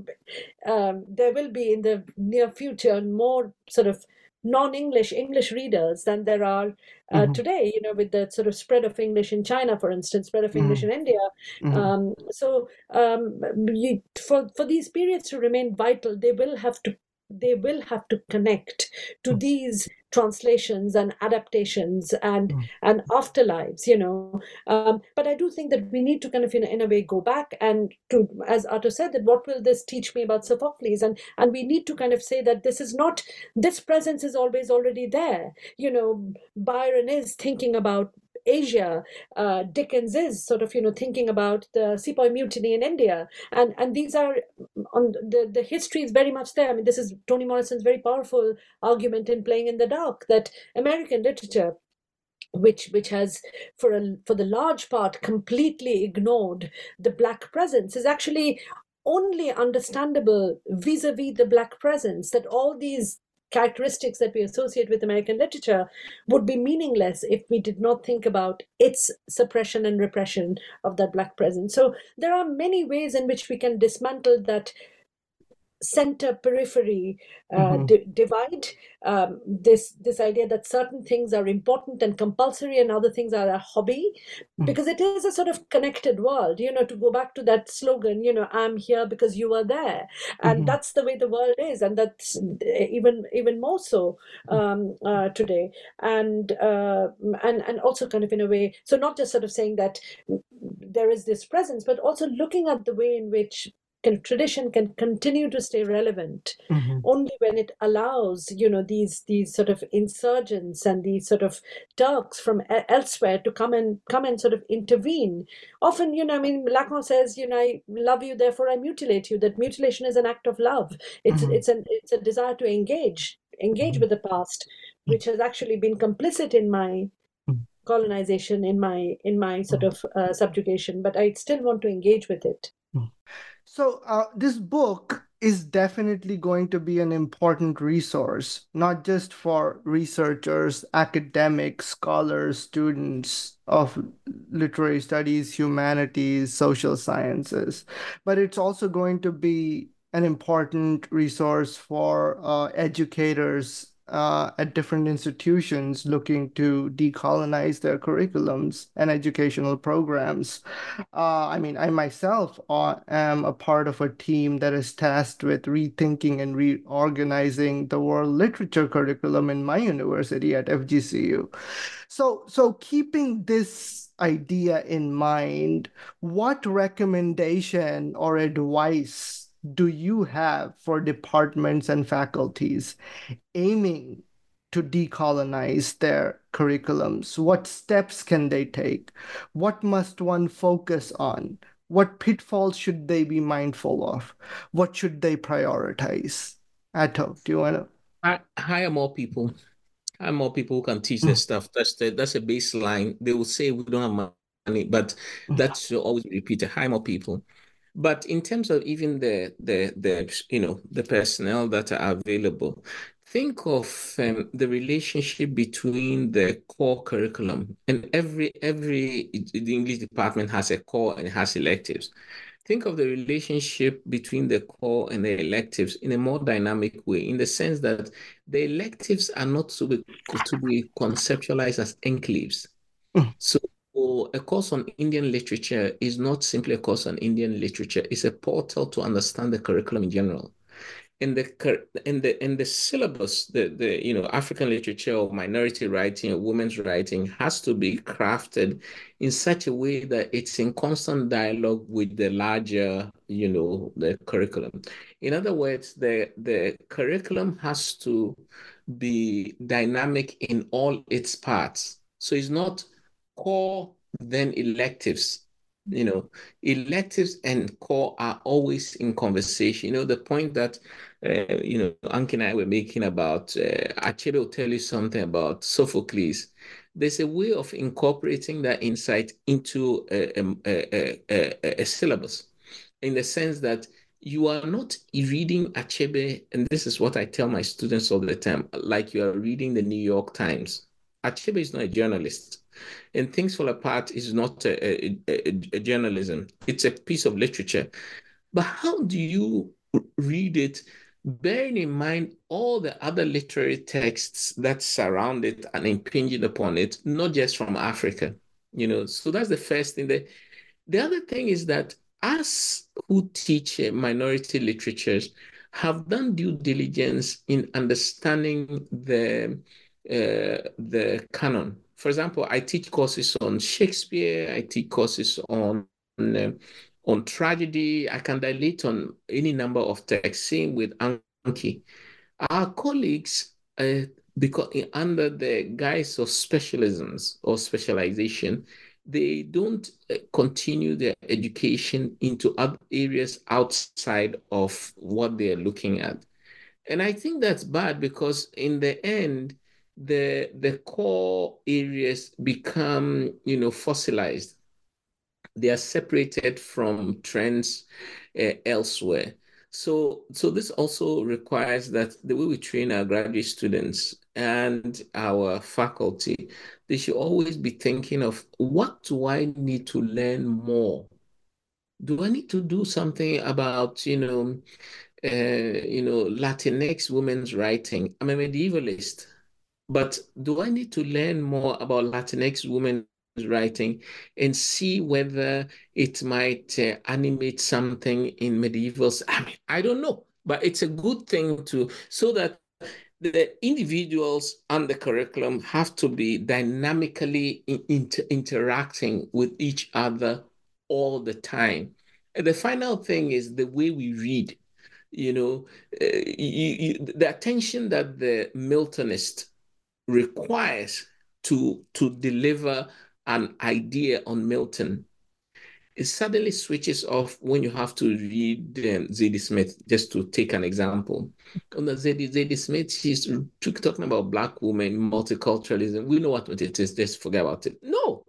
Um, there will be in the near future more sort of non-English English readers than there are uh, mm-hmm. today. You know, with the sort of spread of English in China, for instance, spread of mm-hmm. English in India. Mm-hmm. Um, so um, you, for for these periods to remain vital, they will have to they will have to connect to mm. these translations and adaptations and mm. and afterlives you know. Um, but i do think that we need to kind of in, in a way go back and to as Ato said that what will this teach me about sophocles? And and we need to kind of say that this is not this presence is always already there. You know byron is thinking about Asia, uh, Dickens is sort of you know thinking about the Sepoy Mutiny in India, and and these are on the the history is very much there. I mean, this is Toni Morrison's very powerful argument in Playing in the Dark that American literature which which has for a for the large part completely ignored the black presence is actually only understandable vis-a-vis the black presence that all these characteristics that we associate with American literature would be meaningless if we did not think about its suppression and repression of that Black presence. So there are many ways in which we can dismantle that center periphery uh, mm-hmm. d- divide um, this this idea that certain things are important and compulsory and other things are a hobby mm-hmm. because it is a sort of connected world you know to go back to that slogan you know i'm here because you are there and mm-hmm. that's the way the world is and that's even even more so mm. um, uh, today and uh, and and also kind of in a way so not just sort of saying that there is this presence but also looking at the way in which can tradition can continue to stay relevant mm-hmm. only when it allows you know these these sort of insurgents and these sort of Turks from elsewhere to come and come and sort of intervene often you know i mean lacan says you know i love you therefore i mutilate you that mutilation is an act of love it's mm-hmm. it's an it's a desire to engage engage mm-hmm. with the past which has actually been complicit in my mm-hmm. colonization in my in my sort mm-hmm. of uh, subjugation but i still want to engage with it. So, uh, this book is definitely going to be an important resource, not just for researchers, academics, scholars, students of literary studies, humanities, social sciences, but it's also going to be an important resource for uh, educators uh, at different institutions looking to decolonize their curriculums and educational programs. Uh, I mean, I myself uh, am a part of a team that is tasked with rethinking and reorganizing the world literature curriculum in my university at FGCU. So, so keeping this idea in mind, what recommendation or advice do you have for departments and faculties aiming to decolonize their curriculums? What steps can they take? What must one focus on? What pitfalls should they be mindful of? What should they prioritize? Ato, do you want to? Hire more people. Hire more people who can teach this hmm. stuff. That's the, that's a baseline. They will say we don't have money, but hmm. that should always be repeated. Hire more people. But in terms of even the the the you know the personnel that are available, think of um, the relationship between the core curriculum and every every the English department has a core and has electives. Think of the relationship between the core and the electives in a more dynamic way, in the sense that the electives are not to be to be conceptualized as enclaves. Mm. So a course on Indian literature is not simply a course on Indian literature. It's a portal to understand the curriculum in general. In the in the in the syllabus, the the you know African literature or minority writing or women's writing has to be crafted in such a way that it's in constant dialogue with the larger you know the curriculum. In other words, the the curriculum has to be dynamic in all its parts. So it's not core then electives. You know electives and core are always in conversation. You know the point that uh, you know Ankhi and I were making about uh, Achebe will tell you something about Sophocles. There's a way of incorporating that insight into a, a, a, a syllabus in the sense that you are not reading Achebe, and this is what I tell my students all the time, like you are reading the New York Times. Achebe is not a journalist and Things Fall Apart is not a, a, a, a journalism, it's a piece of literature. But how do you read it, bearing in mind all the other literary texts that surround it and impinging upon it, not just from Africa? You know, so that's the first thing. The, the other thing is that us who teach minority literatures have done due diligence in understanding the uh, the canon for example, I teach courses on Shakespeare, I teach courses on on, on tragedy. I can dilate on any number of texts. Same with Ankhi. Our colleagues, uh, because under the guise of specialisms or specialization, they don't uh, continue their education into other areas outside of what they're looking at. And I think that's bad because in the end, the the core areas become you know fossilized they are separated from trends uh, elsewhere So, so this also requires that the way we train our graduate students and our faculty, they should always be thinking of what do I need to learn more? Do I need to do something about, you know, uh, you know, Latinx women's writing? I'm a medievalist, but do I need to learn more about Latinx women's writing and see whether it might uh, animate something in medievals. I mean, I don't know, but it's a good thing to so that the individuals and the curriculum have to be dynamically inter interacting with each other all the time. And the final thing is the way we read. You know, uh, you, you, the attention that the Miltonist requires to to deliver an idea on Milton, it suddenly switches off when you have to read um, Zadie Smith, just to take an example. Zadie, Zadie Smith, she's talking about Black women, multiculturalism. We know what it is, just forget about it. No.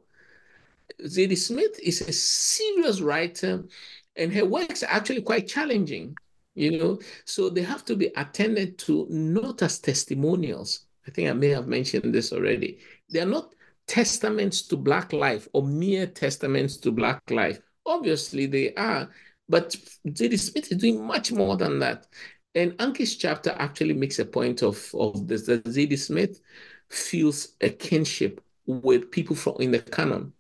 Zadie Smith is a serious writer, and her works are actually quite challenging, you know. So they have to be attended to not as testimonials. I think I may have mentioned this already. They are not testaments to Black life or mere testaments to Black life. Obviously, they are, but Zadie Smith is doing much more than that. And Ankhi's chapter actually makes a point of, of this that Zadie Smith feels a kinship with people from in the canon.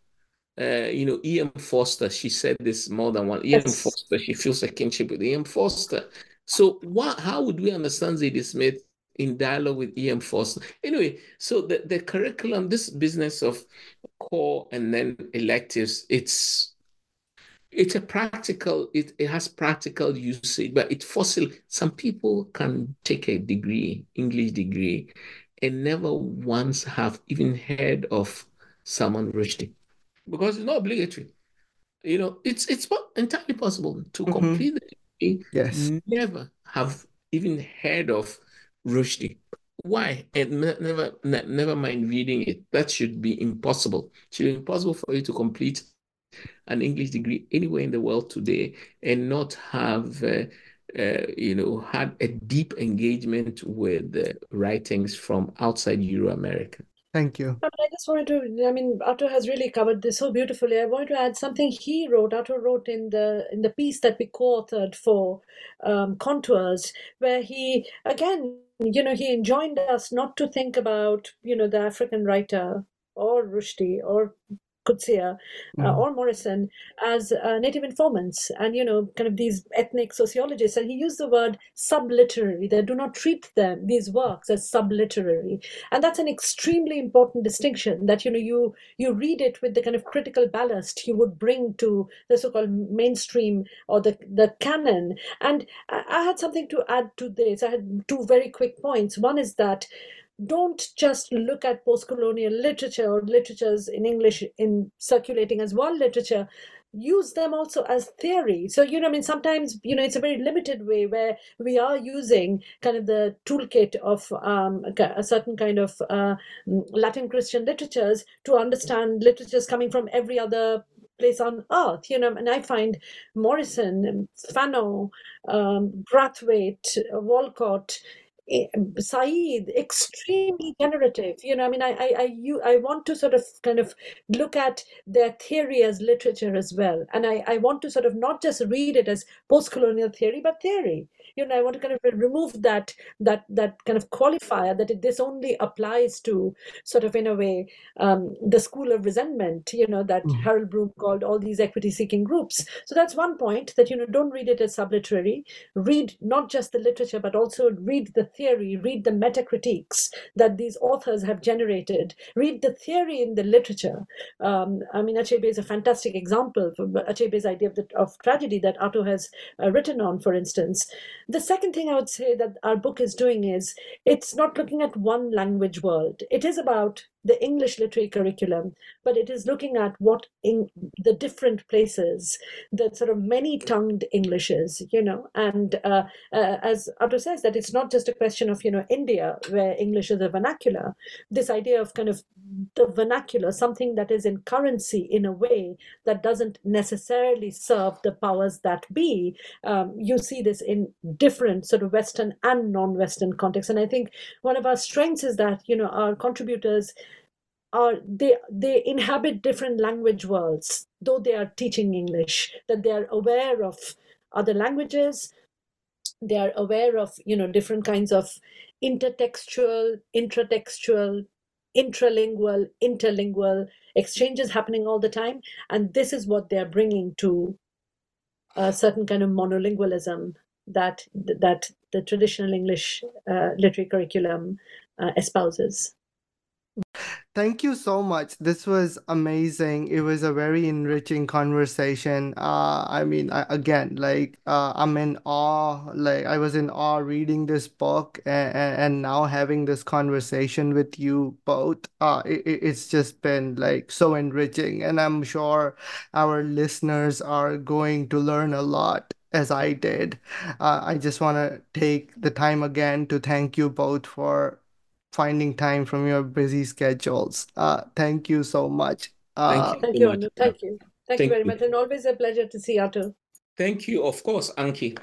Uh, you know, E.M. Forster, she said this more than one. E.M. Yes. Forster, she feels a kinship with E.M. Forster. So, what? How would we understand Zadie Smith in dialogue with E.M. Forster. Anyway, so the, the curriculum, this business of core and then electives, it's it's a practical, it, it has practical usage, but it fossil some people can take a degree, English degree, and never once have even heard of Salman Rushdie because it's not obligatory. You know, it's it's entirely possible to mm-hmm. complete the degree, yes. never have even heard of Rushdie. Why? And never, never mind reading it. That should be impossible. It should be impossible for you to complete an English degree anywhere in the world today and not have, uh, uh, you know, had a deep engagement with the writings from outside Euro America. Thank you. I, I just wanted to. I mean, Ato has really covered this so beautifully. I wanted to add something he wrote. Ato wrote in the in the piece that we co-authored for um, Contours, where he again, you know, he enjoined us not to think about you know the African writer or Rushdie or Coetzee uh, mm. or Morrison as uh, native informants and, you know, kind of these ethnic sociologists. And he used the word subliterary. They do not treat them, these works, as subliterary. And that's an extremely important distinction that, you know, you, you read it with the kind of critical ballast you would bring to the so-called mainstream or the, the canon. And I, I had something to add to this. I had two very quick points. One is that don't just look at post-colonial literature or literatures in English in circulating as world literature. Use them also as theory. So, you know, I mean, sometimes, you know, it's a very limited way where we are using kind of the toolkit of um, a certain kind of uh, Latin Christian literatures to understand literatures coming from every other place on earth you know and i find morrison fanon um, brathwaite walcott Eh, Said, extremely generative. You know, I mean, I, I, I, you, I want to sort of kind of look at their theory as literature as well, and I, I want to sort of not just read it as post-colonial theory, but theory you know i want to kind of remove that that that kind of qualifier that it, this only applies to sort of in a way um, the school of resentment you know that mm. harold bloom called all these equity seeking groups. So that's one point that you know don't read it as subliterary. Read not just the literature but also read the theory read the meta critiques that these authors have generated. Read the theory in the literature. Um, i mean achebe is a fantastic example for achebe's idea of, the, of tragedy that Ato has uh, written on for instance the second thing I would say that our book is doing is it's not looking at one language world. It is about the English literary curriculum, but it is looking at what in the different places, the sort of many tongued Englishes, you know, and uh, uh, as Ato says, that it's not just a question of, you know, India, where English is a vernacular. This idea of kind of the vernacular, something that is in currency in a way that doesn't necessarily serve the powers that be. Um, you see this in different sort of Western and non-Western contexts, and I think one of our strengths is that you know our contributors are they they inhabit different language worlds, though they are teaching English. That they are aware of other languages, they are aware of you know different kinds of intertextual, intratextual intralingual, interlingual exchanges happening all the time. And this is what they're bringing to a certain kind of monolingualism that that the traditional English uh, literary curriculum uh, espouses. Thank you so much. This was amazing. It was a very enriching conversation. Uh, I mean, I, again, like uh, I'm in awe. Like I was in awe reading this book and, and now having this conversation with you both. Uh, it, it's just been like so enriching, and I'm sure our listeners are going to learn a lot as I did. Uh, I just want to take the time again to thank you both for finding time from your busy schedules. Uh, thank you so much. Uh, thank you. Thank you, thank you. Thank, thank you very you. much. And always a pleasure to see Ato. Thank you. Of course, Ankhi.